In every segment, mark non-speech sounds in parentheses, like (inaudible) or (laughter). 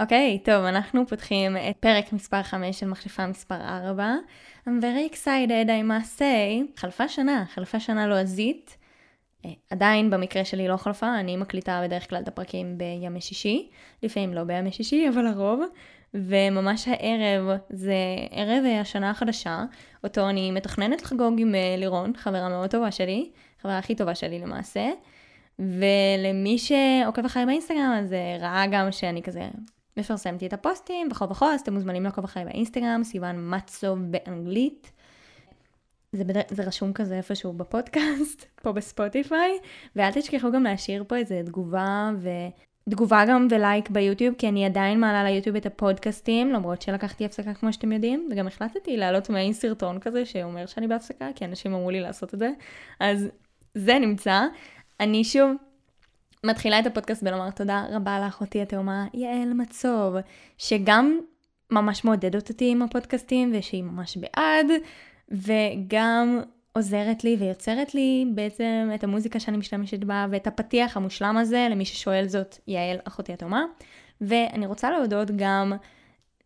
אוקיי, okay, טוב, אנחנו פותחים את פרק מספר 5 של מחליפה מספר 4. I'm very excited, I must say. חלפה שנה, חלפה שנה לועזית. אה, עדיין במקרה שלי לא חלפה, אני מקליטה בדרך כלל את הפרקים בימי שישי, לפעמים לא בימי שישי, אבל הרוב. וממש הערב זה ערב השנה החדשה, אותו אני מתכננת לחגוג עם אה, לירון, חברה מאוד טובה שלי, חברה הכי טובה שלי למעשה. ולמי שעוקב אחריי באינסטגרם, אז אה, ראה גם שאני כזה מפרסמתי את הפוסטים בכל בכל, אז אתם מוזמנים לעקוב אחריי באינסטגרם, סיוון מצוב באנגלית. זה, בד... זה רשום כזה איפשהו בפודקאסט, (laughs) פה בספוטיפיי, ואל תשכחו גם להשאיר פה איזה תגובה, ותגובה גם ולייק ביוטיוב, כי אני עדיין מעלה ליוטיוב את הפודקאסטים, למרות שלקחתי הפסקה כמו שאתם יודעים, וגם החלטתי לעלות מעין סרטון כזה שאומר שאני בהפסקה, כי אנשים אמרו לי לעשות את זה, אז זה נמצא. אני שוב מתחילה את הפודקאסט בלומר תודה רבה לאחותי התאומה יעל מצוב, שגם ממש מעודדת אותי עם הפודקאסטים ושהיא ממש בעד, וגם עוזרת לי ויוצרת לי בעצם את המוזיקה שאני משתמשת בה ואת הפתיח המושלם הזה, למי ששואל זאת יעל אחותי התאומה. ואני רוצה להודות גם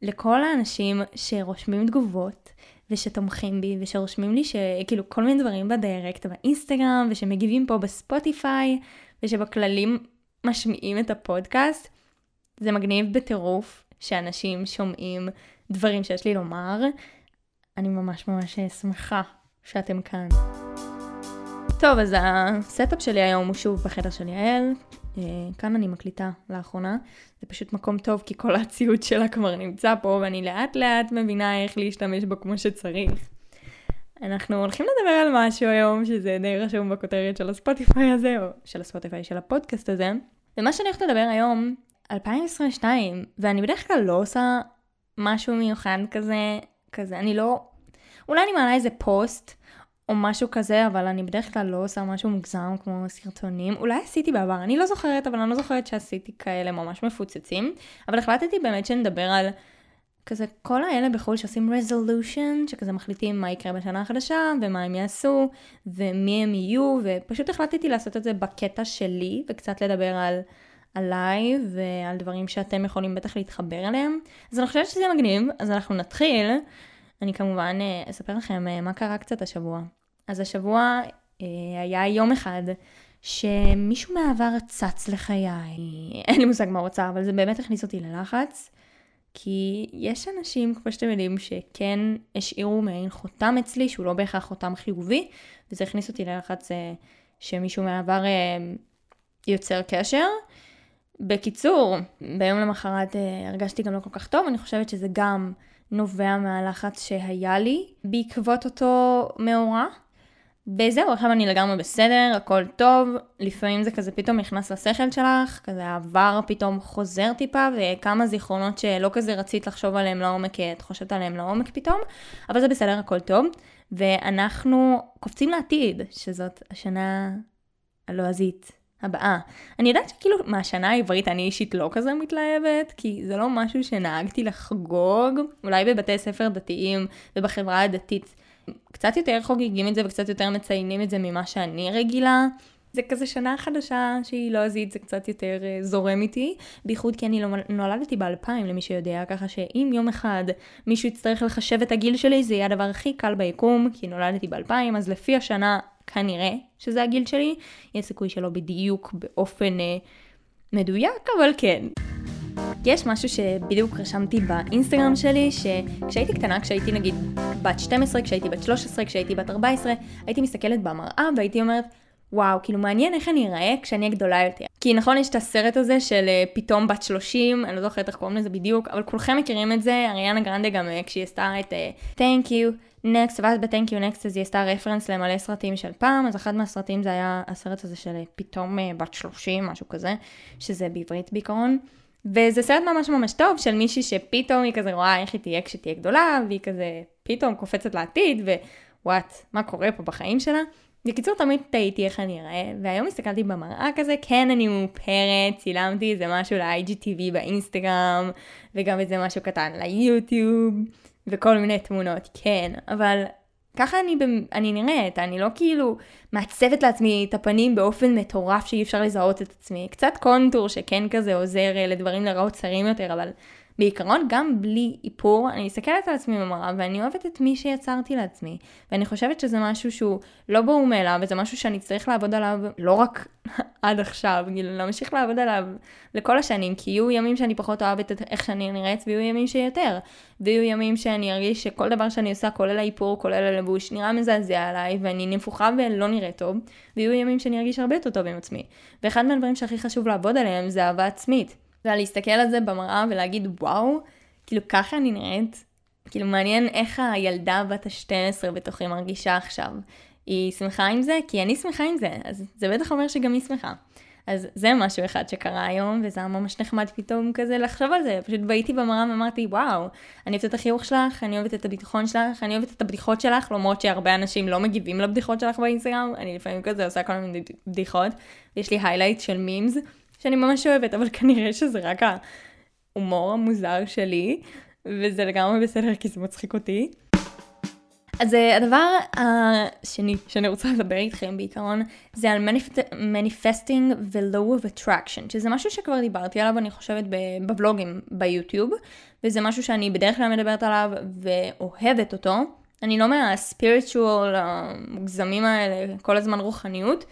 לכל האנשים שרושמים תגובות ושתומכים בי ושרושמים לי שכאילו כל מיני דברים ב direct באינסטגרם ושמגיבים פה בספוטיפיי ושבכללי שומעים את הפודקאסט. זה מגניב בטירוף שאנשים שומעים דברים שיש לי לומר. אני ממש ממש שמחה שאתם כאן. טוב, אז ה setup שלי היום הוא שוב בחדר של יעל. אה, כאן אני מקליטה לאחרונה. זה פשוט מקום טוב כי כל הציוד שלה כבר נמצא פה ואני לאט לאט מבינה איך להשתמש בו כמו שצריך. אנחנו הולכים לדבר על משהו היום שזה די רשום בכותרת של הספוטיפיי הזה, או של הספוטיפיי של הפודקאסט הזה. ומה שאני הולכת לדבר היום, 2022, ואני בדרך כלל לא עושה משהו מיוחד כזה, כזה, אני לא... אולי אני מעלה איזה פוסט או משהו כזה, אבל אני בדרך כלל לא עושה משהו מוגזם כמו סרטונים. אולי עשיתי בעבר, אני לא זוכרת, אבל אני לא זוכרת שעשיתי כאלה ממש מפוצצים. אבל החלטתי באמת שנדבר על כזה כל האלה בחו"ל שעושים רזולושן, שכזה מחליטים מה יקרה בשנה החדשה, ומה הם יעשו, ומי הם יהיו, ופשוט החלטתי לעשות את זה בקטע שלי, וקצת לדבר על עליי, ועל דברים שאתם יכולים בטח להתחבר אליהם. אז אני חושבת שזה מגניב, אז אנחנו נתחיל. אני כמובן אה, אספר לכם אה, מה קרה קצת השבוע. אז השבוע אה, היה יום אחד שמישהו מהעבר צץ לחיי. (laughs) אין לי מושג מה רוצה, אבל זה באמת הכניס אותי ללחץ. כי יש אנשים, כמו שאתם יודעים, שכן השאירו מעין חותם אצלי, שהוא לא בהכרח חותם חיובי, וזה הכניס אותי ללחץ שמישהו מהעבר יוצר קשר. בקיצור, ביום למחרת הרגשתי גם לא כל כך טוב, אני חושבת שזה גם נובע מהלחץ שהיה לי בעקבות אותו מאורע. וזהו, עכשיו אני לגמרי בסדר, הכל טוב, לפעמים זה כזה פתאום נכנס לשכל שלך, כזה העבר פתאום חוזר טיפה, וכמה זיכרונות שלא כזה רצית לחשוב עליהם לעומק, את חושבת עליהם לעומק פתאום, אבל זה בסדר, הכל טוב. ואנחנו קופצים לעתיד, שזאת השנה הלועזית הבאה. אני יודעת שכאילו מהשנה העברית אני אישית לא כזה מתלהבת, כי זה לא משהו שנהגתי לחגוג, אולי בבתי ספר דתיים ובחברה הדתית. קצת יותר חוגגים את זה וקצת יותר מציינים את זה ממה שאני רגילה. זה כזה שנה חדשה שהיא לא לועזית, זה קצת יותר uh, זורם איתי, בייחוד כי אני לא, נולדתי באלפיים למי שיודע, ככה שאם יום אחד מישהו יצטרך לחשב את הגיל שלי, זה יהיה הדבר הכי קל ביקום, כי נולדתי באלפיים, אז לפי השנה כנראה שזה הגיל שלי, יש סיכוי שלא בדיוק באופן uh, מדויק, אבל כן. יש משהו שבדיוק רשמתי באינסטגרם שלי, שכשהייתי קטנה, כשהייתי נגיד בת 12, כשהייתי בת 13, כשהייתי בת 14, הייתי מסתכלת במראה והייתי אומרת, וואו, כאילו מעניין איך אני אראה כשאני אהיה גדולה יותר. כי נכון, יש את הסרט הזה של uh, פתאום בת 30, אני לא זוכרת איך קוראים לזה בדיוק, אבל כולכם מכירים את זה, אריאנה גרנדה גם uh, כשהיא עשתה את uh, Thank you, Next, ואז ב-Thank you Next אז היא עשתה רפרנס למלא סרטים של פעם, אז אחד מהסרטים זה היה הסרט הזה של פתאום uh, בת 30, משהו כזה, שזה בעברית בעיקרון. וזה סרט ממש ממש טוב של מישהי שפתאום היא כזה רואה איך היא תהיה כשתהיה גדולה, והיא כזה פתאום קופצת לעתיד, ווואט, מה קורה פה בחיים שלה. בקיצור, תמיד טעיתי איך אני אראה, והיום הסתכלתי במראה כזה, כן אני מאופרת, צילמתי איזה משהו ל-IGTV באינסטגרם, וגם איזה משהו קטן ליוטיוב, וכל מיני תמונות, כן, אבל ככה אני, אני נראית, אני לא כאילו מעצבת לעצמי את הפנים באופן מטורף שאי אפשר לזהות את עצמי. קצת קונטור שכן כזה עוזר אה, לדברים לראות צרים יותר, אבל בעיקרון, גם בלי איפור, אני מסתכלת על עצמי במראה ואני אוהבת את מי שיצרתי לעצמי. ואני חושבת שזה משהו שהוא לא ברור מאליו, וזה משהו שאני צריך לעבוד עליו לא רק (laughs) עד עכשיו, כאילו להמשיך לעבוד עליו לכל השנים, כי יהיו ימים שאני פחות אוהבת את איך שאני נראית, ויהיו ימים שיותר. ויהיו ימים שאני ארגיש שכל דבר שאני עושה, כולל האיפור, כולל הלבוש, נראה מזעזע עליי, ואני נפוחה ולא נראית טוב. ויהיו ימים שאני ארגיש הרבה יותר טוב עם עצמי. ואחד מהדברים שהכי חשוב לעבוד עליהם זה אהבה עצמית. זה להסתכל על זה במראה ולהגיד וואו, כאילו ככה אני נראית. כאילו מעניין איך הילדה בת ה-12 בתוכי מרגישה עכשיו. היא שמחה עם זה? כי אני שמחה עם זה, אז זה בטח אומר שגם היא שמחה. אז זה משהו אחד שקרה היום, וזה היה ממש נחמד פתאום כזה לחשוב על זה. פשוט באיתי במראה ואמרתי, וואו, אני אוהבת את החיוך שלך, אני אוהבת את הביטחון שלך, אני אוהבת את הבדיחות שלך, למרות שהרבה אנשים לא מגיבים לבדיחות שלך באינסטגרם, אני לפעמים כזה עושה כל מיני בדיחות, יש לי היילייט של מימס, שאני ממש אוהבת, אבל כנראה שזה רק ההומור המוזר שלי, וזה לגמרי בסדר כי זה מצחיק אותי. אז אה, הדבר השני שאני רוצה לדבר איתכם בעיקרון, זה על מניפסטינג ו-low of attraction, שזה משהו שכבר דיברתי עליו, אני חושבת, בבלוגים ביוטיוב, וזה משהו שאני בדרך כלל מדברת עליו ואוהבת אותו. אני לא מהספיריטואל המוגזמים האלה, כל הזמן רוחניות,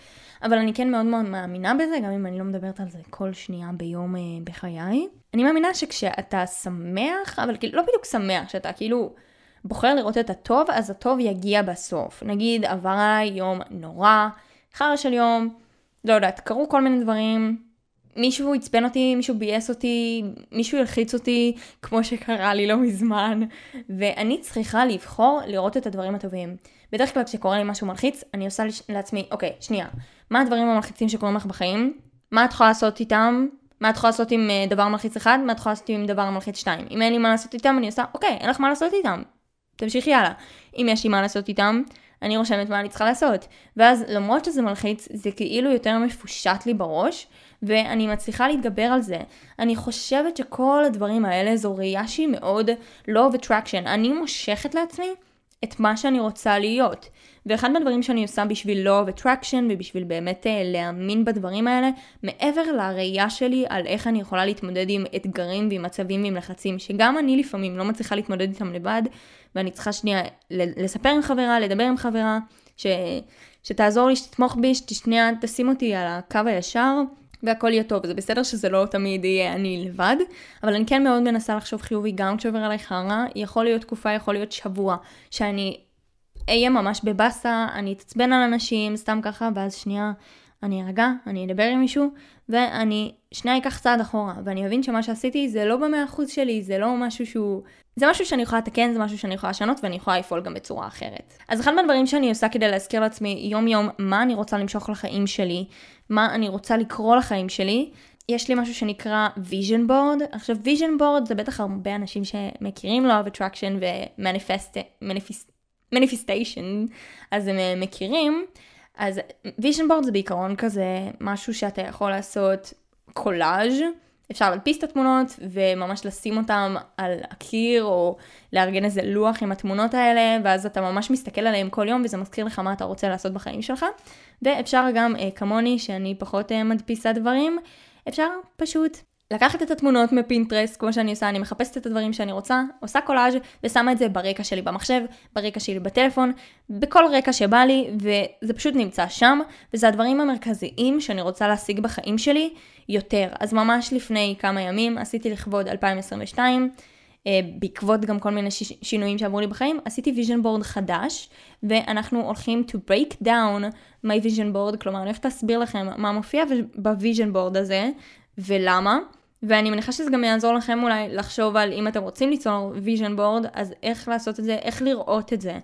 אבל אני כן מאוד מאוד מאמינה בזה, גם אם אני לא מדברת על זה כל שנייה ביום אה, בחיי. אני מאמינה שכשאתה שמח, אבל כאילו לא בדיוק שמח, שאתה כאילו בוחר לראות את הטוב, אז הטוב יגיע בסוף. נגיד עבר עליי יום נורא, חרא של יום, לא יודעת, קרו כל מיני דברים, מישהו עצבן אותי, מישהו ביאס אותי, מישהו ילחיץ אותי, כמו שקרה לי לא מזמן, ואני צריכה לבחור לראות את הדברים הטובים. בדרך כלל כשקורה לי משהו מלחיץ, אני עושה לעצמי, אוקיי, שנייה, מה הדברים המלחיצים שקורים לך בחיים? מה את יכולה לעשות איתם? מה את יכולה לעשות עם אה, דבר מלחיץ אחד? מה את יכולה לעשות עם דבר מלחיץ שתיים? אם אין לי מה לעשות איתם, אני עושה, אוקיי, אין לך מה לעשות איתם. תמשיכי הלאה. אם יש לי מה לעשות איתם, אני רושמת מה אני צריכה לעשות. ואז למרות שזה מלחיץ, זה כאילו יותר מפושט לי בראש, ואני מצליחה להתגבר על זה. אני חושבת שכל הדברים האלה זו ראייה שהיא מאוד לא of attraction. אני מושכת לעצמי את מה שאני רוצה להיות. ואחד מהדברים שאני עושה בשביל of attraction ובשביל באמת אה, להאמין בדברים האלה, מעבר לראייה שלי על איך אני יכולה להתמודד עם אתגרים ועם מצבים ועם לחצים, שגם אני לפעמים לא מצליחה להתמודד איתם לבד, ואני צריכה שנייה לספר עם חברה, לדבר עם חברה, ש... שתעזור לי, שתתמוך בי, ששנייה תשים אותי על הקו הישר. והכל יהיה טוב, זה בסדר שזה לא תמיד יהיה אני לבד, אבל אני כן מאוד מנסה לחשוב חיובי גם כשעובר עליי חרא, יכול להיות תקופה, יכול להיות שבוע, שאני אהיה ממש בבאסה, אני אתעצבן על אנשים, סתם ככה, ואז שנייה אני ארגע, אני אדבר עם מישהו, ואני שנייה אקח צעד אחורה, ואני אבין שמה שעשיתי זה לא במאה אחוז שלי, זה לא משהו שהוא... זה משהו שאני יכולה לתקן, זה משהו שאני יכולה לשנות, ואני יכולה לפעול גם בצורה אחרת. אז אחד מהדברים שאני עושה כדי להזכיר לעצמי יום יום מה אני רוצה למשוך לחיים שלי, מה אני רוצה לקרוא לחיים שלי, יש לי משהו שנקרא vision board. עכשיו vision board זה בטח הרבה אנשים שמכירים לו of attraction ו-manifestation, אז הם אה, מכירים. אז vision board זה בעיקרון כזה משהו שאתה יכול לעשות קולאז' אפשר להדפיס את התמונות וממש לשים אותם על הקיר או לארגן איזה לוח עם התמונות האלה ואז אתה ממש מסתכל עליהם כל יום וזה מזכיר לך מה אתה רוצה לעשות בחיים שלך. ואפשר גם אה, כמוני שאני פחות אה, מדפיסה דברים, אפשר פשוט לקחת את התמונות מפינטרסט, כמו שאני עושה, אני מחפשת את הדברים שאני רוצה, עושה קולאז' ושמה את זה ברקע שלי במחשב, ברקע שלי בטלפון, בכל רקע שבא לי, וזה פשוט נמצא שם, וזה הדברים המרכזיים שאני רוצה להשיג בחיים שלי יותר. אז ממש לפני כמה ימים עשיתי לכבוד 2022, אה, בעקבות גם כל מיני שינויים שעברו לי בחיים, עשיתי vision board חדש, ואנחנו הולכים to break down my vision board, כלומר אני הולכת להסביר לכם מה מופיע ב-vision board הזה, ולמה. ואני מניחה שזה גם יעזור לכם אולי לחשוב על אם אתם רוצים ליצור vision board, אז איך לעשות את זה, איך לראות את זה,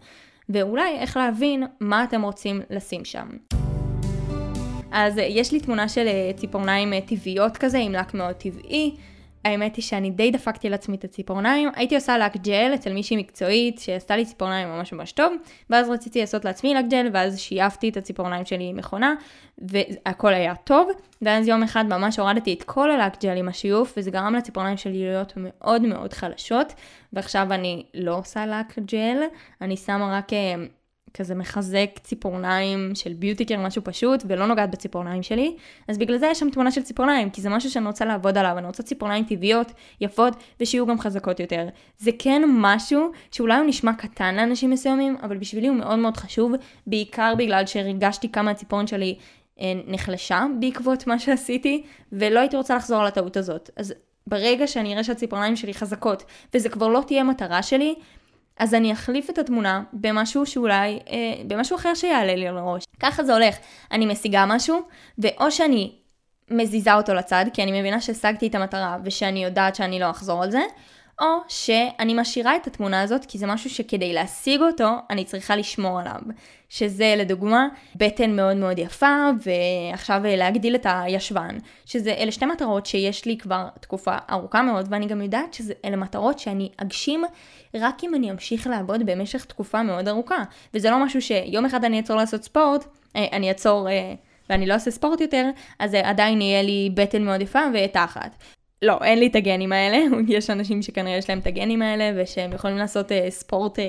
ואולי איך להבין מה אתם רוצים לשים שם. אז יש לי תמונה של ציפורניים טבעיות כזה, עם לק מאוד טבעי, האמת היא שאני די דפקתי לעצמי את הציפורניים. הייתי עושה לק ג'ל אצל מישהי מקצועית שעשתה לי ציפורניים ממש ממש טוב, ואז רציתי לעשות לעצמי לק ג'ל, ואז שייפתי את הציפורניים שלי עם מכונה, והכל היה טוב. ואז יום אחד ממש הורדתי את כל הלק ג'ל עם השיוף, וזה גרם לציפורניים שלי להיות מאוד מאוד חלשות, ועכשיו אני לא עושה לק ג'ל, אני שמה רק אה, כזה מחזק ציפורניים של ביוטיקר, משהו פשוט, ולא נוגעת בציפורניים שלי. אז בגלל זה יש שם תמונה של ציפורניים, כי זה משהו שאני רוצה לעבוד עליו, אני רוצה ציפורניים טבעיות, יפות, ושיהיו גם חזקות יותר. זה כן משהו שאולי הוא נשמע קטן לאנשים מסוימים, אבל בשבילי הוא מאוד מאוד חשוב, בעיקר בגלל שהרגשתי כמה הציפורן שלי אה, נחלשה בעקבות מה שעשיתי, ולא הייתי רוצה לחזור על הטעות הזאת. אז ברגע שאני אראה שהציפורניים שלי חזקות, וזה כבר לא תהיה מטרה שלי, אז אני אחליף את התמונה במשהו שאולי, אה, במשהו אחר שיעלה לי לראש. ככה זה הולך. אני משיגה משהו, ואו שאני מזיזה אותו לצד, כי אני מבינה שהשגתי את המטרה ושאני יודעת שאני לא אחזור על זה, או שאני משאירה את התמונה הזאת כי זה משהו שכדי להשיג אותו אני צריכה לשמור עליו. שזה לדוגמה בטן מאוד מאוד יפה ועכשיו להגדיל את הישבן. שזה אלה שתי מטרות שיש לי כבר תקופה ארוכה מאוד ואני גם יודעת שאלה מטרות שאני אגשים רק אם אני אמשיך לעבוד במשך תקופה מאוד ארוכה. וזה לא משהו שיום אחד אני אעצור לעשות ספורט, אה, אני אעצור... אה, ואני לא אעשה ספורט יותר, אז עדיין יהיה לי בטן מאוד יפה ותחת. לא, אין לי את הגנים האלה, (laughs) יש אנשים שכנראה יש להם את הגנים האלה ושהם יכולים לעשות uh, ספורט uh,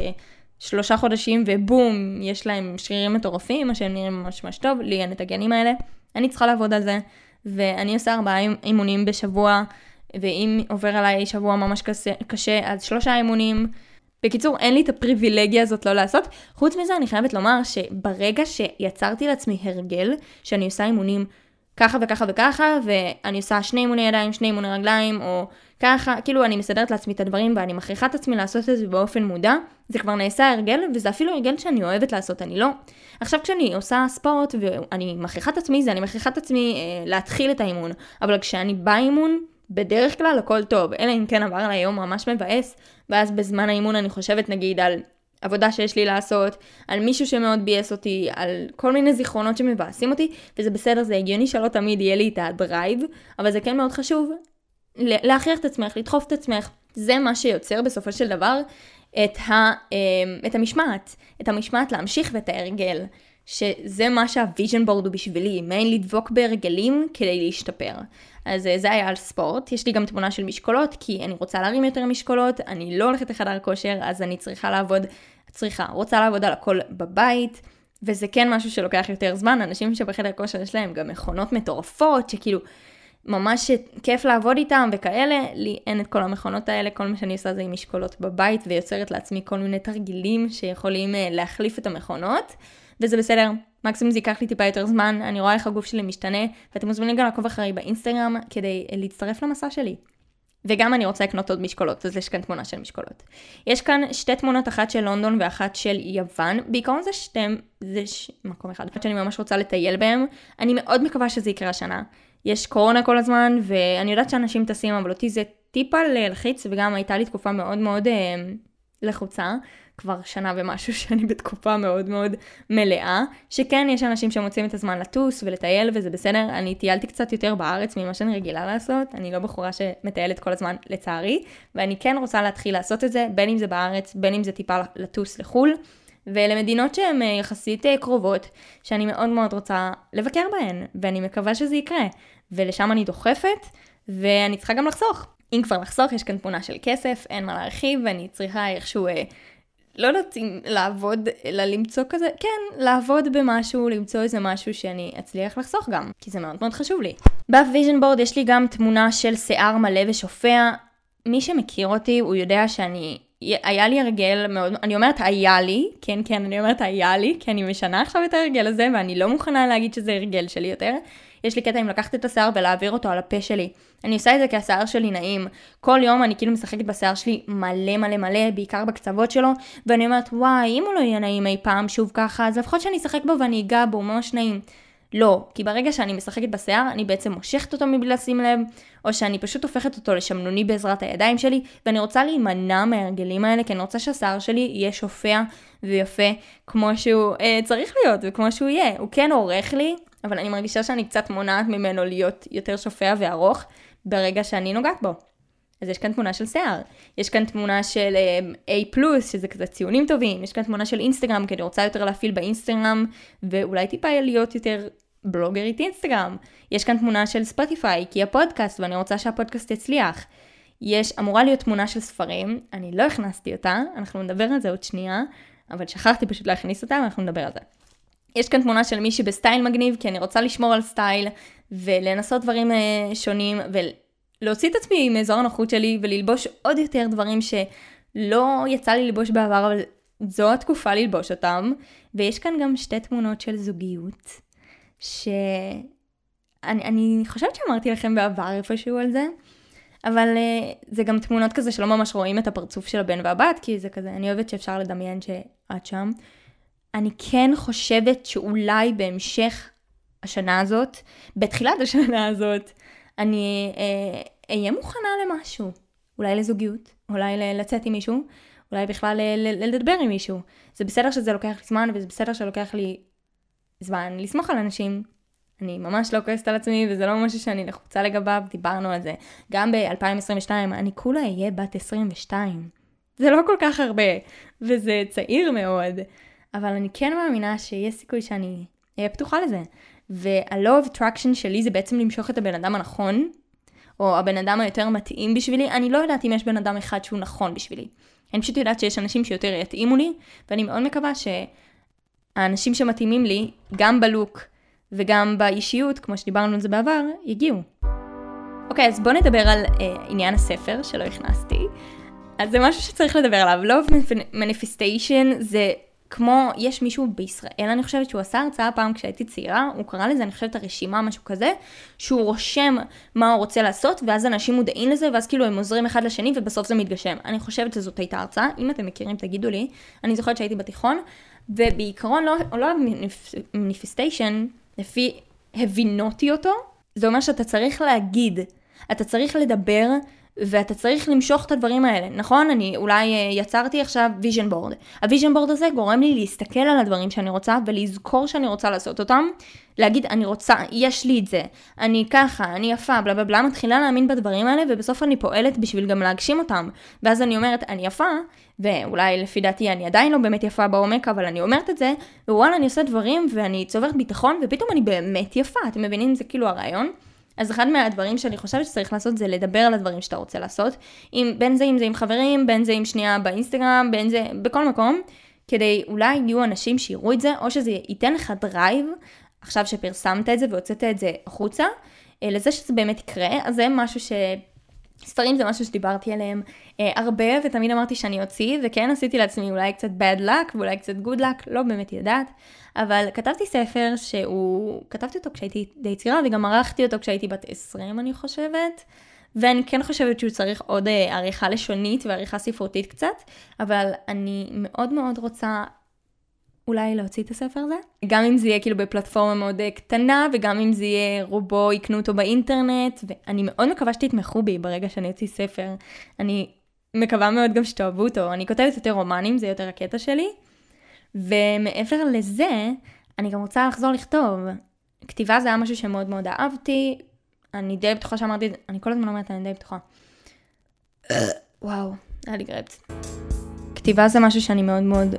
שלושה חודשים ובום, יש להם שרירים מטורפים, מה שהם נראים ממש ממש טוב, לי אין את הגנים האלה. אני צריכה לעבוד על זה, ואני עושה ארבעה אימונים בשבוע, ואם עובר עליי שבוע ממש קשה, קשה אז שלושה אימונים. בקיצור, אין לי את הפריבילגיה הזאת לא לעשות. חוץ מזה, אני חייבת לומר שברגע שיצרתי לעצמי הרגל, שאני עושה אימונים ככה וככה וככה, ואני עושה שני אימוני ידיים, שני אימוני רגליים, או ככה, כאילו אני מסדרת לעצמי את הדברים ואני מכריחה את עצמי לעשות את זה באופן מודע, זה כבר נעשה הרגל, וזה אפילו הרגל שאני אוהבת לעשות, אני לא. עכשיו כשאני עושה ספורט ואני מכריחה את עצמי, זה אני מכריחה את עצמי אה, להתחיל את האימון, אבל כשאני באימון, בדרך כלל הכל טוב, אלא אם כן עבר עליי יום ממש מבאס, ואז בזמן האימון אני חושבת נגיד על עבודה שיש לי לעשות, על מישהו שמאוד ביאס אותי, על כל מיני זיכרונות שמבאסים אותי, וזה בסדר, זה הגיוני שלא תמיד יהיה לי את ה drive, אבל זה כן מאוד חשוב להכריח את עצמך, לדחוף את עצמך. זה מה שיוצר בסופו של דבר את, ה, אמ, את המשמעת, את המשמעת להמשיך ואת ההרגל. שזה מה שה vision board הוא בשבילי, מעין לדבוק בהרגלים כדי להשתפר. אז אה, זה היה על ספורט, יש לי גם תמונה של משקולות, כי אני רוצה להרים יותר משקולות, אני לא הולכת לחדר כושר, אז אני צריכה לעבוד, צריכה, רוצה לעבוד על הכל בבית, וזה כן משהו שלוקח יותר זמן, אנשים שבחדר כושר יש להם גם מכונות מטורפות, שכאילו ממש כיף לעבוד איתם וכאלה, לי אין את כל המכונות האלה, כל מה שאני עושה זה עם משקולות בבית, ויוצרת לעצמי כל מיני תרגילים שיכולים אה, להחליף את המכונות. וזה בסדר, מקסימום זה ייקח לי טיפה יותר זמן, אני רואה איך הגוף שלי משתנה, ואתם מוזמנים גם לעקוב אחרי באינסטגרם כדי להצטרף למסע שלי. וגם אני רוצה לקנות עוד משקולות, אז יש כאן תמונה של משקולות. יש כאן שתי תמונות, אחת של לונדון ואחת של יוון. בעיקרון זה שתי, זה ש... מקום אחד שאני ממש רוצה לטייל בהם. אני מאוד מקווה שזה יקרה השנה. יש קורונה כל הזמן, ואני יודעת שאנשים טסים, אבל אותי זה טיפה ללחיץ, וגם הייתה לי תקופה מאוד מאוד אה, לחוצה. כבר שנה ומשהו (laughs) שאני בתקופה מאוד מאוד מלאה, שכן יש אנשים שמוצאים את הזמן לטוס ולטייל וזה בסדר, אני טיילתי קצת יותר בארץ ממה שאני רגילה לעשות, אני לא בחורה שמטיילת כל הזמן לצערי, ואני כן רוצה להתחיל לעשות את זה, בין אם זה בארץ, בין אם זה טיפה לטוס לחו"ל. ולמדינות שהן אה, יחסית אה, קרובות, שאני מאוד מאוד רוצה לבקר בהן, ואני מקווה שזה יקרה. ולשם אני דוחפת, ואני צריכה גם לחסוך. אם כבר לחסוך, יש כאן תמונה של כסף, אין מה להרחיב, ואני צריכה איכשהו אה, לא יודעת אם לעבוד, אלא למצוא כזה, כן, לעבוד במשהו, למצוא איזה משהו שאני אצליח לחסוך גם, כי זה מאוד מאוד חשוב לי. ב vision board יש לי גם תמונה של שיער מלא ושופע. מי שמכיר אותי, הוא יודע שאני, היה לי הרגל מאוד, אני אומרת היה לי, כן כן, אני אומרת היה לי, כי אני משנה עכשיו את ההרגל הזה, ואני לא מוכנה להגיד שזה הרגל שלי יותר. יש לי קטע עם לקחת את השיער ולהעביר אותו על הפה שלי. אני עושה את זה כי השיער שלי נעים. כל יום אני כאילו משחקת בשיער שלי מלא מלא מלא, בעיקר בקצוות שלו, ואני אומרת, וואי, אם הוא לא יהיה נעים אי פעם שוב ככה, אז לפחות שאני אשחק בו ואני אגע בו, ממש נעים. לא, כי ברגע שאני משחקת בשיער, אני בעצם מושכת אותו מבלי לשים לב, או שאני פשוט הופכת אותו לשמנוני בעזרת הידיים שלי, ואני רוצה להימנע מההרגלים האלה, כי אני רוצה שהשיער שלי יהיה שופע ויפה כמו שהוא אה, צריך להיות וכמו שהוא יהיה. הוא כן עורך לי, אבל אני מרגישה שאני קצת מונעת ממנו להיות יותר שופע וארוך ברגע שאני נוגעת בו. אז יש כאן תמונה של שיער, יש כאן תמונה של uh, A+, שזה כזה ציונים טובים, יש כאן תמונה של אינסטגרם, כי אני רוצה יותר להפעיל באינסטגרם, ואולי טיפה להיות יותר בלוגרית אינסטגרם. יש כאן תמונה של ספוטיפיי, כי הפודקאסט, ואני רוצה שהפודקאסט יצליח. יש, אמורה להיות תמונה של ספרים, אני לא הכנסתי אותה, אנחנו נדבר על זה עוד שנייה, אבל שכחתי פשוט להכניס אותה, ואנחנו נדבר על זה. יש כאן תמונה של מישהי בסטייל מגניב, כי אני רוצה לשמור על סטייל, ולנסות דברים אה, שונים, ולהוציא את עצמי מאזור הנוחות שלי, וללבוש עוד יותר דברים שלא יצא לי ללבוש בעבר, אבל זו התקופה ללבוש אותם. ויש כאן גם שתי תמונות של זוגיות, שאני אני חושבת שאמרתי לכם בעבר איפשהו על זה, אבל uh, זה גם תמונות כזה שלא ממש רואים את הפרצוף של הבן והבת, כי זה כזה, אני אוהבת שאפשר לדמיין שאת שם. אני כן חושבת שאולי בהמשך השנה הזאת, בתחילת השנה הזאת, אני אה, אהיה מוכנה למשהו. אולי לזוגיות, אולי לצאת עם מישהו, אולי בכלל לדבר עם מישהו. זה בסדר שזה לוקח לי זמן, וזה בסדר שלוקח לי זמן לסמוך על אנשים. אני ממש לא כועסת על עצמי, וזה לא משהו שאני לחוצה לגביו, דיברנו על זה. גם ב-2022, אני כולה אהיה בת 22. זה לא כל כך הרבה, וזה צעיר מאוד. אבל אני כן מאמינה שיש סיכוי שאני אהיה פתוחה לזה. וה-law of attraction שלי זה בעצם למשוך את הבן אדם הנכון, או הבן אדם היותר מתאים בשבילי. אני לא יודעת אם יש בן אדם אחד שהוא נכון בשבילי. אני פשוט יודעת שיש אנשים שיותר יתאימו לי, ואני מאוד מקווה שהאנשים שמתאימים לי, גם בלוק וגם באישיות, כמו שדיברנו על זה בעבר, יגיעו. אוקיי, אז בואו נדבר על אה, עניין הספר שלא הכנסתי. אז זה משהו שצריך לדבר עליו. Love Manifestation זה כמו, יש מישהו בישראל, אני חושבת שהוא עשה הרצאה פעם כשהייתי צעירה, הוא קרא לזה, אני חושבת, הרשימה, משהו כזה, שהוא רושם מה הוא רוצה לעשות, ואז אנשים מודעים לזה, ואז כאילו הם עוזרים אחד לשני, ובסוף זה מתגשם. אני חושבת שזאת הייתה הרצאה, אם אתם מכירים תגידו לי, אני זוכרת שהייתי בתיכון, ובעיקרון לא, לא manifestation, לפי הבינותי אותו, זה אומר שאתה צריך להגיד, אתה צריך לדבר, ואתה צריך למשוך את הדברים האלה, נכון? אני אולי אה, יצרתי עכשיו vision board. ה vision board הזה גורם לי להסתכל על הדברים שאני רוצה ולזכור שאני רוצה לעשות אותם. להגיד, אני רוצה, יש לי את זה, אני ככה, אני יפה, בלה בלה בלה, מתחילה להאמין בדברים האלה, ובסוף אני פועלת בשביל גם להגשים אותם. ואז אני אומרת, אני יפה, ואולי לפי דעתי אני עדיין לא באמת יפה בעומק, אבל אני אומרת את זה, ווואלה, אני עושה דברים, ואני צוברת ביטחון, ופתאום אני באמת יפה, אתם מבינים? זה כאילו הרעיון. אז אחד מהדברים שאני חושבת שצריך לעשות זה לדבר על הדברים שאתה רוצה לעשות, עם, בין זה אם זה עם חברים, בין זה עם שנייה באינסטגרם, בין זה בכל מקום, כדי אולי יהיו אנשים שיראו את זה, או שזה ייתן לך drive, עכשיו שפרסמת את זה והוצאת את זה החוצה, אה, לזה שזה באמת יקרה, אז זה משהו ש... ספרים זה משהו שדיברתי עליהם אה, הרבה, ותמיד אמרתי שאני אוציא, וכן עשיתי לעצמי אולי קצת bad luck ואולי קצת good luck, לא באמת יודעת, אבל כתבתי ספר שהוא, כתבתי אותו כשהייתי די צעירה, וגם ערכתי אותו כשהייתי בת 20 אני חושבת, ואני כן חושבת שהוא צריך עוד אה, עריכה לשונית ועריכה ספרותית קצת, אבל אני מאוד מאוד רוצה אולי להוציא את הספר הזה. גם אם זה יהיה כאילו בפלטפורמה מאוד אה, קטנה, וגם אם זה יהיה רובו יקנו אותו באינטרנט, ואני מאוד מקווה שתתמכו בי ברגע שאני אוציא ספר. אני מקווה מאוד גם שתאהבו אותו. אני כותבת יותר רומנים, זה יותר הקטע שלי. ומעבר לזה, אני גם רוצה לחזור לכתוב. כתיבה זה היה משהו שמאוד מאוד אהבתי. אני די בטוחה שאמרתי את זה, אני כל הזמן אומרת, אני די בטוחה. וואו, היה לי גרפס. כתיבה זה משהו שאני מאוד מאוד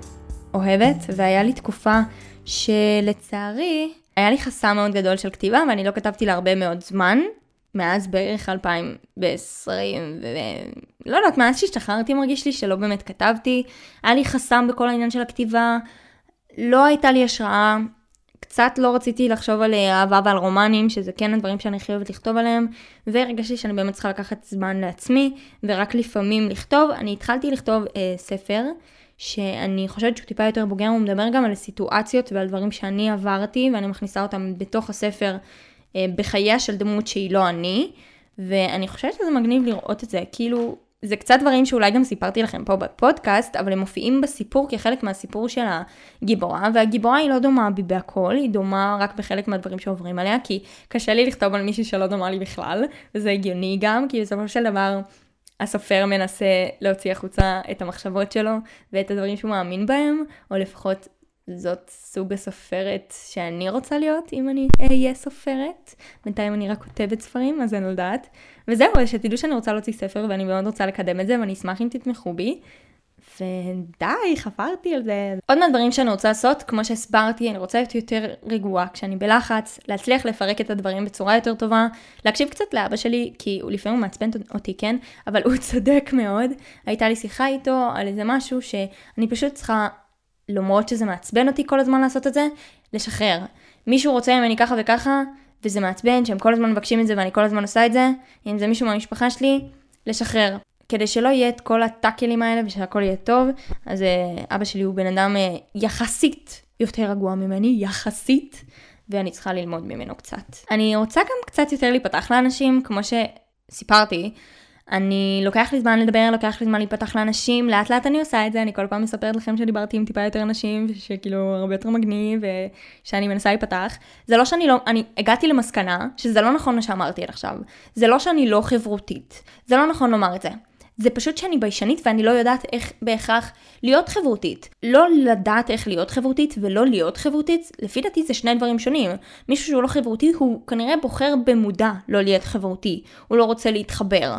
אוהבת, והיה לי תקופה שלצערי היה לי חסם מאוד גדול של כתיבה, ואני לא כתבתי להרבה מאוד זמן, מאז בערך 2020, ולא יודעת, מאז שהשתחררתי מרגיש לי שלא באמת כתבתי, היה לי חסם בכל העניין של הכתיבה, לא הייתה לי השראה, קצת לא רציתי לחשוב על אהבה ועל רומנים, שזה כן הדברים שאני הכי אוהבת לכתוב עליהם, והרגשתי שאני באמת צריכה לקחת זמן לעצמי, ורק לפעמים לכתוב. אני התחלתי לכתוב אה, ספר. שאני חושבת שהוא טיפה יותר בוגר, הוא מדבר גם על סיטואציות ועל דברים שאני עברתי, ואני מכניסה אותם בתוך הספר אה, בחייה של דמות שהיא לא אני, ואני חושבת שזה מגניב לראות את זה, כאילו, זה קצת דברים שאולי גם סיפרתי לכם פה בפודקאסט, אבל הם מופיעים בסיפור כחלק מהסיפור של הגיבורה, והגיבורה היא לא דומה בי בהכל, היא דומה רק בחלק מהדברים שעוברים עליה, כי קשה לי לכתוב על מישהי שלא דומה לי בכלל, וזה הגיוני גם, כי בסופו של דבר הסופר מנסה להוציא החוצה את המחשבות שלו ואת הדברים שהוא מאמין בהם, או לפחות זאת סוג הסופרת שאני רוצה להיות אם אני אהיה סופרת. בינתיים אני רק כותבת ספרים, אז אני לא יודעת. וזהו, שתדעו שאני רוצה להוציא ספר ואני מאוד רוצה לקדם את זה ואני אשמח אם תתמכו בי. ודי, חפרתי על זה. עוד מהדברים שאני רוצה לעשות, כמו שהסברתי, אני רוצה להיות יותר רגועה כשאני בלחץ, להצליח לפרק את הדברים בצורה יותר טובה, להקשיב קצת לאבא שלי, כי הוא לפעמים מעצבן אותי, כן? אבל הוא (laughs) צודק מאוד. הייתה לי שיחה איתו על איזה משהו שאני פשוט צריכה, למרות שזה מעצבן אותי כל הזמן לעשות את זה, לשחרר. מישהו רוצה ממני ככה וככה, וזה מעצבן שהם כל הזמן מבקשים את זה ואני כל הזמן עושה את זה, אם זה מישהו מהמשפחה שלי, לשחרר. כדי שלא יהיה את כל הטאקלים האלה ושהכל יהיה טוב, אז uh, אבא שלי הוא בן אדם uh, יחסית יותר רגוע ממני, יחסית, ואני צריכה ללמוד ממנו קצת. אני רוצה גם קצת יותר להיפתח לאנשים, כמו שסיפרתי. אני, לוקח לי זמן לדבר, לוקח לי זמן להיפתח לאנשים, לאט לאט אני עושה את זה, אני כל פעם מספרת לכם שדיברתי עם טיפה יותר אנשים, ושכאילו הרבה יותר מגניב, ושאני מנסה להיפתח. זה לא שאני לא, אני הגעתי למסקנה שזה לא נכון מה שאמרתי עד עכשיו. זה לא שאני לא חברותית. זה לא נכון לומר את זה. זה פשוט שאני ביישנית ואני לא יודעת איך בהכרח להיות חברותית. לא לדעת איך להיות חברותית ולא להיות חברותית, לפי דעתי זה שני דברים שונים. מישהו שהוא לא חברותי הוא כנראה בוחר במודע לא להיות חברותי. הוא לא רוצה להתחבר.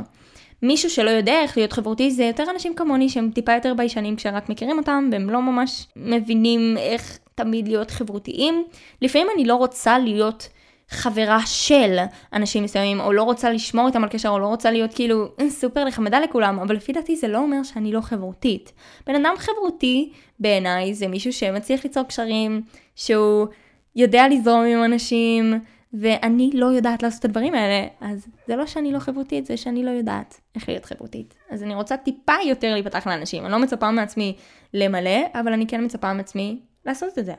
מישהו שלא יודע איך להיות חברותי זה יותר אנשים כמוני שהם טיפה יותר ביישנים כשרק מכירים אותם והם לא ממש מבינים איך תמיד להיות חברותיים. לפעמים אני לא רוצה להיות חברה של אנשים מסוימים, או לא רוצה לשמור איתם על קשר, או לא רוצה להיות כאילו סופר נחמדה לכולם, אבל לפי דעתי זה לא אומר שאני לא חברותית. בן אדם חברותי בעיניי זה מישהו שמצליח ליצור קשרים, שהוא יודע לזרום עם אנשים, ואני לא יודעת לעשות את הדברים האלה, אז זה לא שאני לא חברותית, זה שאני לא יודעת איך להיות חברותית. אז אני רוצה טיפה יותר להיפתח לאנשים. אני לא מצפה מעצמי למלא, אבל אני כן מצפה מעצמי לעשות את זה.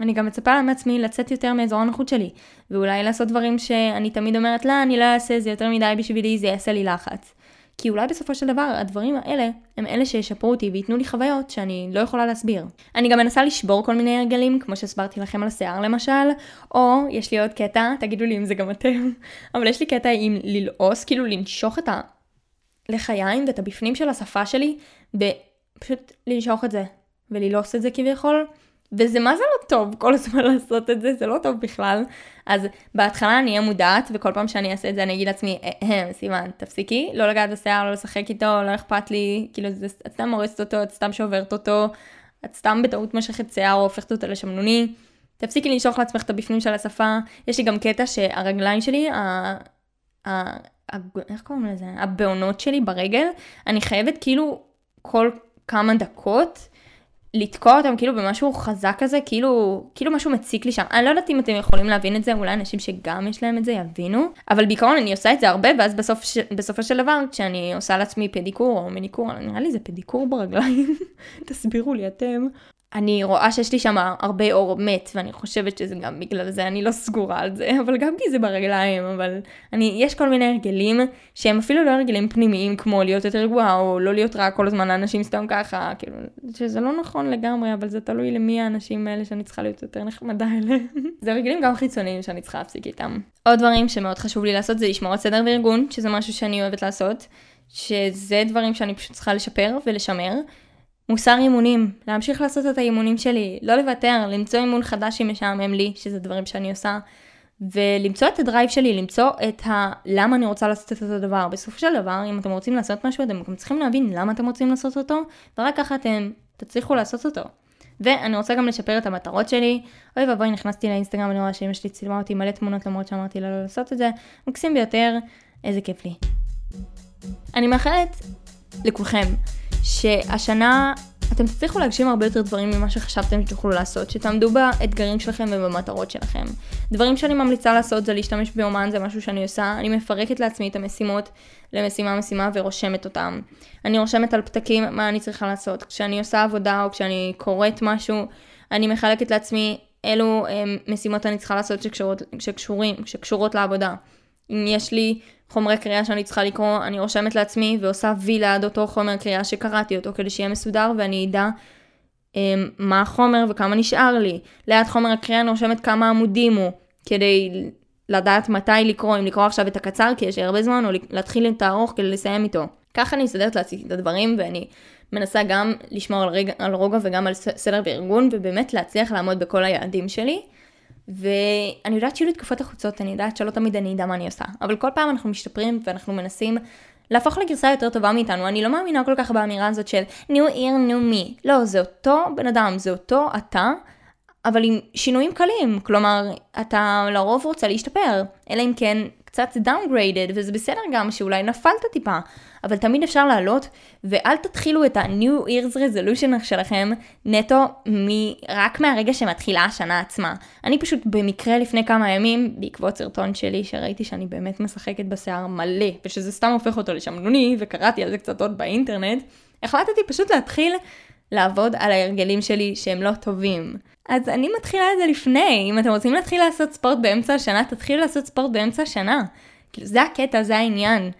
אני גם מצפה מעצמי לצאת יותר מאזור הנוחות שלי, ואולי לעשות דברים שאני תמיד אומרת, לא, אני לא אעשה, זה יותר מדי בשבילי, זה יעשה לי לחץ. כי אולי בסופו של דבר הדברים האלה הם אלה שישפרו אותי וייתנו לי חוויות שאני לא יכולה להסביר. אני גם מנסה לשבור כל מיני הרגלים, כמו שהסברתי לכם על השיער למשל, או יש לי עוד קטע, תגידו לי אם זה גם אתם, (laughs) אבל יש לי קטע עם ללעוס, כאילו לנשוך את הלחיים ואת הבפנים של השפה שלי, ופשוט לנשוך את זה, וללעוס את זה כביכול. וזה מה זה לא טוב כל הזמן (laughs) לעשות את זה, זה לא טוב בכלל. אז בהתחלה אני אהיה מודעת, וכל פעם שאני אעשה את זה אני אגיד לעצמי, אהם, סימן, תפסיקי, לא לגעת בשיער, לא לשחק איתו, לא אכפת לי, כאילו, זה, את סתם הורסת אותו, את סתם שוברת אותו, את סתם בטעות משכת שיער או הופכת אותו לשמנוני. תפסיקי לנשוך לעצמך את הבפנים של השפה. יש לי גם קטע שהרגליים שלי, ה... ה... ה... איך קוראים לזה? הבעונות שלי ברגל, אני חייבת כאילו כל כמה דקות לתקוע אותם כאילו במשהו חזק כזה, כאילו, כאילו משהו מציק לי שם. אני לא יודעת אם אתם יכולים להבין את זה, אולי אנשים שגם יש להם את זה יבינו, אבל בעיקרון אני עושה את זה הרבה, ואז בסוף, ש... בסופו של דבר, כשאני עושה לעצמי פדיקור או מניקור, נראה לי זה פדיקור ברגליים, (laughs) תסבירו לי אתם. אני רואה שיש לי שם הרבה אור מת, ואני חושבת שזה גם בגלל זה, אני לא סגורה על זה, אבל גם כי זה ברגליים, אבל אני, יש כל מיני הרגלים שהם אפילו לא הרגלים פנימיים, כמו להיות יותר רגועה, או לא להיות רע כל הזמן לאנשים סתם ככה, כאילו, שזה לא נכון לגמרי, אבל זה תלוי למי האנשים האלה שאני צריכה להיות יותר נחמדה אליהם. (laughs) זה הרגלים גם חיצוניים שאני צריכה להפסיק איתם. עוד דברים שמאוד חשוב לי לעשות זה לשמור על סדר וארגון, שזה משהו שאני אוהבת לעשות, שזה דברים שאני פשוט צריכה לשפר ולשמר. מוסר אימונים, להמשיך לעשות את האימונים שלי, לא לוותר, למצוא אימון חדש שמשעמם לי, שזה דברים שאני עושה, ולמצוא את הדרייב שלי, למצוא את ה... למה אני רוצה לעשות את הדבר. בסופו של דבר, אם אתם רוצים לעשות משהו, אתם גם צריכים להבין למה אתם רוצים לעשות אותו, ורק ככה אתם תצליחו לעשות אותו. ואני רוצה גם לשפר את המטרות שלי. אוי ואבוי, נכנסתי לאינסטגרם, אני רואה שאמא שלי צילמה אותי מלא תמונות למרות שאמרתי לה לא לעשות את זה. מקסים ביותר, איזה כיף לי. אני מאחלת לכולכם שהשנה אתם תצליחו להגשים הרבה יותר דברים ממה שחשבתם שתוכלו לעשות, שתעמדו באתגרים שלכם ובמטרות שלכם. דברים שאני ממליצה לעשות זה להשתמש ביומן, זה משהו שאני עושה, אני מפרקת לעצמי את המשימות למשימה משימה ורושמת אותם. אני רושמת על פתקים מה אני צריכה לעשות. כשאני עושה עבודה או כשאני קוראת משהו, אני מחלקת לעצמי אילו הם, משימות אני צריכה לעשות שקשורות, שקשורים, שקשורות לעבודה. אם יש לי חומרי קריאה שאני צריכה לקרוא, אני רושמת לעצמי ועושה וי ליד אותו חומר קריאה שקראתי אותו כדי שיהיה מסודר ואני אדע um, מה החומר וכמה נשאר לי. ליד חומר הקריאה אני רושמת כמה עמודים הוא כדי לדעת מתי לקרוא, אם לקרוא עכשיו את הקצר כי יש לי הרבה זמן או להתחיל את הארוך כדי לסיים איתו. ככה אני מסדרת לעצמי את הדברים ואני מנסה גם לשמור על, רגע, על רוגע וגם על סדר בארגון, ובאמת להצליח לעמוד בכל היעדים שלי. ואני יודעת שיהיו לי תקופות לחוצות, אני יודעת שלא תמיד אני אדע מה אני עושה, אבל כל פעם אנחנו משתפרים ואנחנו מנסים להפוך לגרסה יותר טובה מאיתנו. אני לא מאמינה כל כך באמירה הזאת של New Year, New Me. לא, זה אותו בן אדם, זה אותו אתה, אבל עם שינויים קלים. כלומר, אתה לרוב רוצה להשתפר, אלא אם כן קצת downgraded, וזה בסדר גם שאולי נפלת טיפה, אבל תמיד אפשר לעלות, ואל תתחילו את ה-New Year's Resolution שלכם נטו מ- רק מהרגע שמתחילה השנה עצמה. אני פשוט במקרה לפני כמה ימים, בעקבות סרטון שלי שראיתי שאני באמת משחקת בשיער מלא, ושזה סתם הופך אותו לשמנוני, וקראתי על זה קצת עוד באינטרנט, החלטתי פשוט להתחיל לעבוד על ההרגלים שלי שהם לא טובים. אז אני מתחילה את זה לפני, אם אתם רוצים להתחיל לעשות ספורט באמצע השנה, תתחילו לעשות ספורט באמצע השנה. כאילו זה הקטע, זה העניין.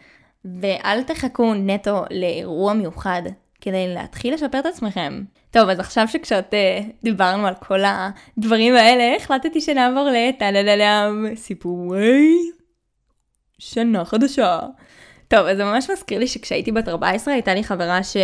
ואל תחכו נטו לאירוע מיוחד כדי להתחיל לשפר את עצמכם. טוב, אז עכשיו שכשאת uh, דיברנו על כל הדברים האלה, החלטתי שנעבור לטלללם סיפורי שנה חדשה. טוב, אז זה ממש מזכיר לי שכשהייתי בת 14 הייתה לי חברה ש...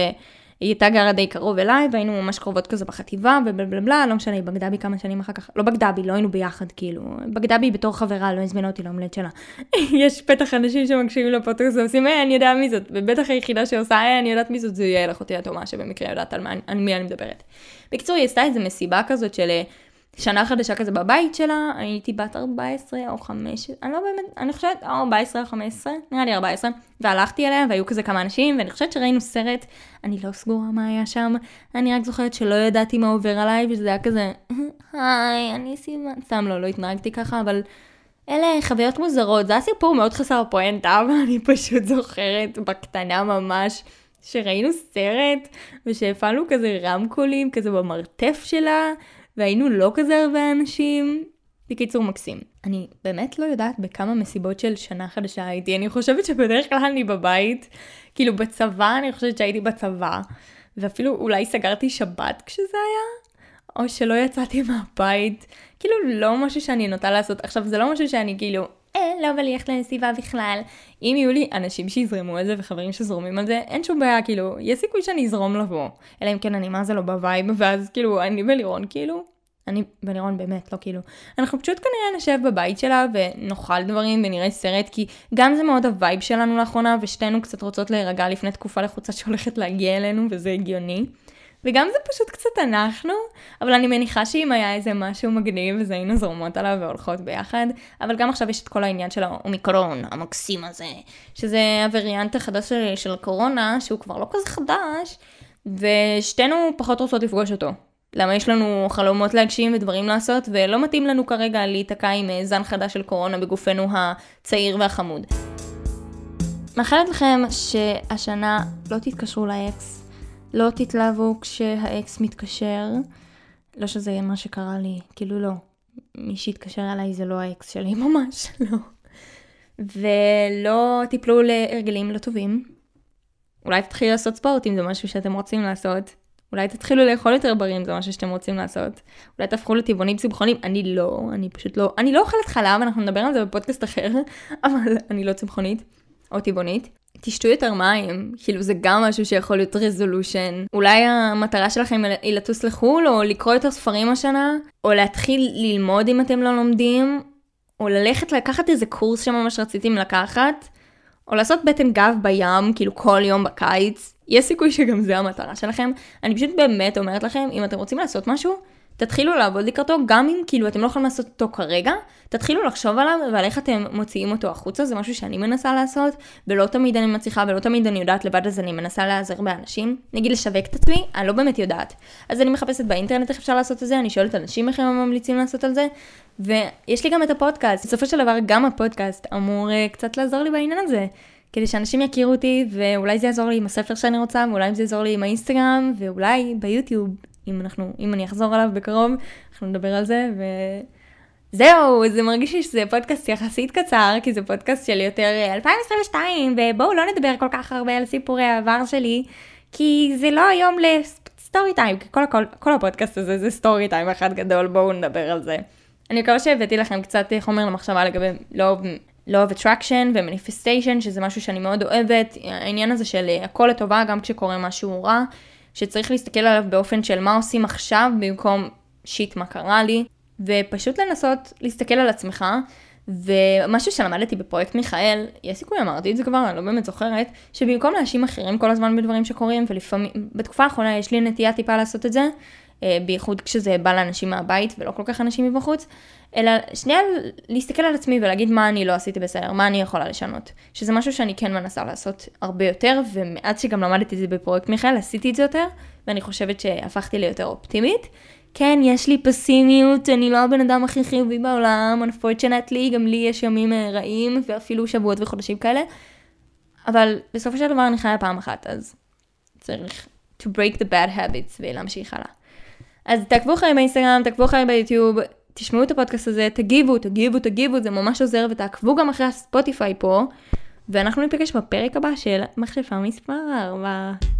היא הייתה גרה די קרוב אליי, והיינו ממש קרובות כזה בחטיבה, ובלה בלה בלה, לא משנה, היא בגדה בי כמה שנים אחר כך, לא בגדה בי, לא היינו ביחד, כאילו, בגדה בי בתור חברה, לא הזמינה אותי להומלט שלה. (laughs) יש בטח אנשים שמקשיבים לפודקאסט ועושים, אה, אני יודע מי זאת, ובטח היחידה שעושה, אה, אני יודעת מי זאת, זה יהיה לך אותי התאומה, שבמקרה יודעת על, מי אני מדברת. בקיצור, היא עשתה איזה מסיבה כזאת של שנה חדשה כזה בבית שלה, הייתי בת 14 או 5, אני לא באמת, אני חושבת, או 14 או 15, נראה לי 14, והלכתי אליה והיו כזה כמה אנשים, ואני חושבת שראינו סרט, אני לא סגורה מה היה שם, אני רק זוכרת שלא ידעתי מה עובר עליי, וזה היה כזה, היי, אני סימן, סתם לא, לא התנהגתי ככה, אבל אלה חוויות מוזרות, זה היה סיפור מאוד חסר פואנטה, (laughs) ואני פשוט זוכרת בקטנה ממש. שראינו סרט ושהפעלנו כזה רמקולים כזה במרתף שלה והיינו לא כזה הרבה אנשים. בקיצור מקסים. אני באמת לא יודעת בכמה מסיבות של שנה חדשה הייתי, אני חושבת שבדרך כלל אני בבית, כאילו בצבא, אני חושבת שהייתי בצבא, ואפילו אולי סגרתי שבת כשזה היה, או שלא יצאתי מהבית, כאילו לא משהו שאני נוטה לעשות. עכשיו זה לא משהו שאני כאילו, לא בא לי ללכת למסיבה בכלל. אם יהיו לי אנשים שיזרמו על זה וחברים שזורמים על זה, אין שום בעיה, כאילו, יש סיכוי שאני אזרום לבוא. אלא אם כן אני מה זה לא ב vibe, ואז כאילו, אני ולירון כאילו, אני ולירון באמת, לא כאילו. אנחנו פשוט כנראה נשב בבית שלה ונאכל דברים ונראה סרט, כי גם זה מאוד ה vibe שלנו לאחרונה, ושתינו קצת רוצות להירגע לפני תקופה לחוצה שהולכת להגיע אלינו, וזה הגיוני. וגם זה פשוט קצת אנחנו, אבל אני מניחה שאם היה איזה משהו מגניב, אז היינו זורמות עליו והולכות ביחד, אבל גם עכשיו יש את כל העניין של האומיקרון, המקסים הזה, שזה הווריאנט החדש של, הקורונה, שהוא כבר לא כזה חדש, ושתינו פחות רוצות לפגוש אותו. למה יש לנו חלומות להגשים ודברים לעשות, ולא מתאים לנו כרגע להיתקע עם אה, זן חדש של קורונה בגופנו הצעיר והחמוד. מאחלת לכם שהשנה לא תתקשרו לאקס, לא תתלהבו כשהאקס מתקשר. לא שזה יהיה מה שקרה לי, כאילו לא. מי שהתקשר אליי זה לא האקס שלי, (laughs) ממש לא. ולא תיפלו להרגלים לא טובים. אולי תתחילו לעשות ספורט אם זה משהו שאתם רוצים לעשות. אולי תתחילו לאכול יותר בריא אם זה משהו שאתם רוצים לעשות. אולי תהפכו לטבעונים צמחונים. אני לא, אני פשוט לא. אני לא אוכלת חלב, אנחנו נדבר על זה בפודקאסט אחר, (laughs) אבל אני לא צמחונית או טבעונית. תשתו יותר מים, כאילו זה גם משהו שיכול להיות רזולושן. אולי המטרה שלכם היא לטוס לחו"ל, או לקרוא יותר ספרים השנה, או להתחיל ללמוד אם אתם לא לומדים, או ללכת לקחת איזה קורס שממש רציתם לקחת, או לעשות בטן גב בים, כאילו כל יום בקיץ. יש סיכוי שגם זה המטרה שלכם. אני פשוט באמת אומרת לכם, אם אתם רוצים לעשות משהו, תתחילו לעבוד לקראתו, גם אם כאילו אתם לא יכולים לעשות אותו כרגע, תתחילו לחשוב עליו ועל איך אתם מוציאים אותו החוצה, זה משהו שאני מנסה לעשות, ולא תמיד אני מצליחה ולא תמיד אני יודעת לבד, אז אני מנסה להיעזר באנשים. נגיד לשווק את עצמי, אני לא באמת יודעת. אז אני מחפשת באינטרנט איך אפשר לעשות את זה, אני שואלת אנשים איך הם ממליצים לעשות על זה, ויש לי גם את הפודקאסט. בסופו של דבר גם הפודקאסט אמור uh, קצת לעזור לי בעניין הזה. כדי שאנשים יכירו אותי, ואולי זה יעזור לי עם הספר שאני רוצה, ואולי זה יעזור לי עם האינסטגרם, ואולי ביוטיוב, אם אנחנו, אם אני אחזור עליו בקרוב, אנחנו נדבר על זה, וזהו, זה מרגיש לי שזה פודקאסט יחסית קצר, כי זה פודקאסט של יותר 2022, ובואו לא נדבר כל כך הרבה על סיפורי העבר שלי, כי זה לא היום ל story time, כי כל, כל, כל הפודקאסט הזה זה story time אחד גדול, בואו נדבר על זה. אני מקווה שהבאתי לכם קצת חומר למחשבה לגבי לא law of attraction ו-manifestation, שזה משהו שאני מאוד אוהבת, העניין הזה של הכל לטובה גם כשקורה משהו רע. שצריך להסתכל עליו באופן של מה עושים עכשיו במקום shit מה קרה לי, ופשוט לנסות להסתכל על עצמך, ומשהו שלמדתי בפרויקט מיכאל, יש סיכוי אמרתי את זה כבר, אני לא באמת זוכרת, שבמקום להאשים אחרים כל הזמן בדברים שקורים, ולפעמים, בתקופה האחרונה יש לי נטייה טיפה לעשות את זה, בייחוד כשזה בא לאנשים מהבית ולא כל כך אנשים מבחוץ, אלא שנייה להסתכל על עצמי ולהגיד מה אני לא עשיתי בסדר, מה אני יכולה לשנות. שזה משהו שאני כן מנסה לעשות הרבה יותר, ומעט שגם למדתי את זה בפרויקט מיכאל, עשיתי את זה יותר, ואני חושבת שהפכתי ליותר אופטימית. כן, יש לי פסימיות, אני לא הבן אדם הכי חיובי בעולם, unfortunately, גם לי יש ימים אה, רעים, ואפילו שבועות וחודשים כאלה, אבל בסופו של דבר אני חיה פעם אחת, אז צריך to break the bad habits ולהמשיך הלאה. אז תעקבו אחרי באינסטגרם, תעקבו אחרי ביוטיוב, תשמעו את הפודקאסט הזה, תגיבו, תגיבו, תגיבו, זה ממש עוזר, ותעקבו גם אחרי הספוטיפיי פה, ואנחנו ניפגש בפרק הבא של מחשפה מספר 4.